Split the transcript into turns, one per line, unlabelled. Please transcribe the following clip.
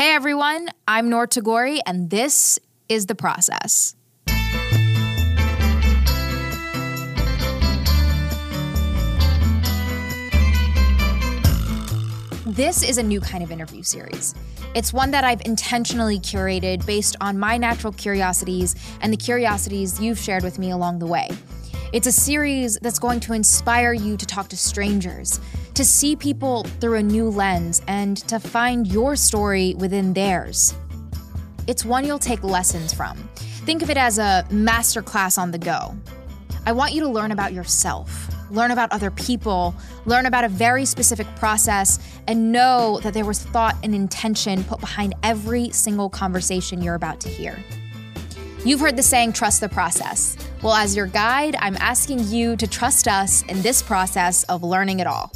Hey everyone, I'm Noor Tagouri, and this is The Process. This is a new kind of interview series. It's one that I've intentionally curated based on my natural curiosities and the curiosities you've shared with me along the way. It's a series that's going to inspire you to talk to strangers, to see people through a new lens, and to find your story within theirs. It's one you'll take lessons from. Think of it as a masterclass on the go. I want you to learn about yourself, learn about other people, learn about a very specific process, and know that there was thought and intention put behind every single conversation you're about to hear. You've heard the saying, trust the process. Well, as your guide, I'm asking you to trust us in this process of learning it all.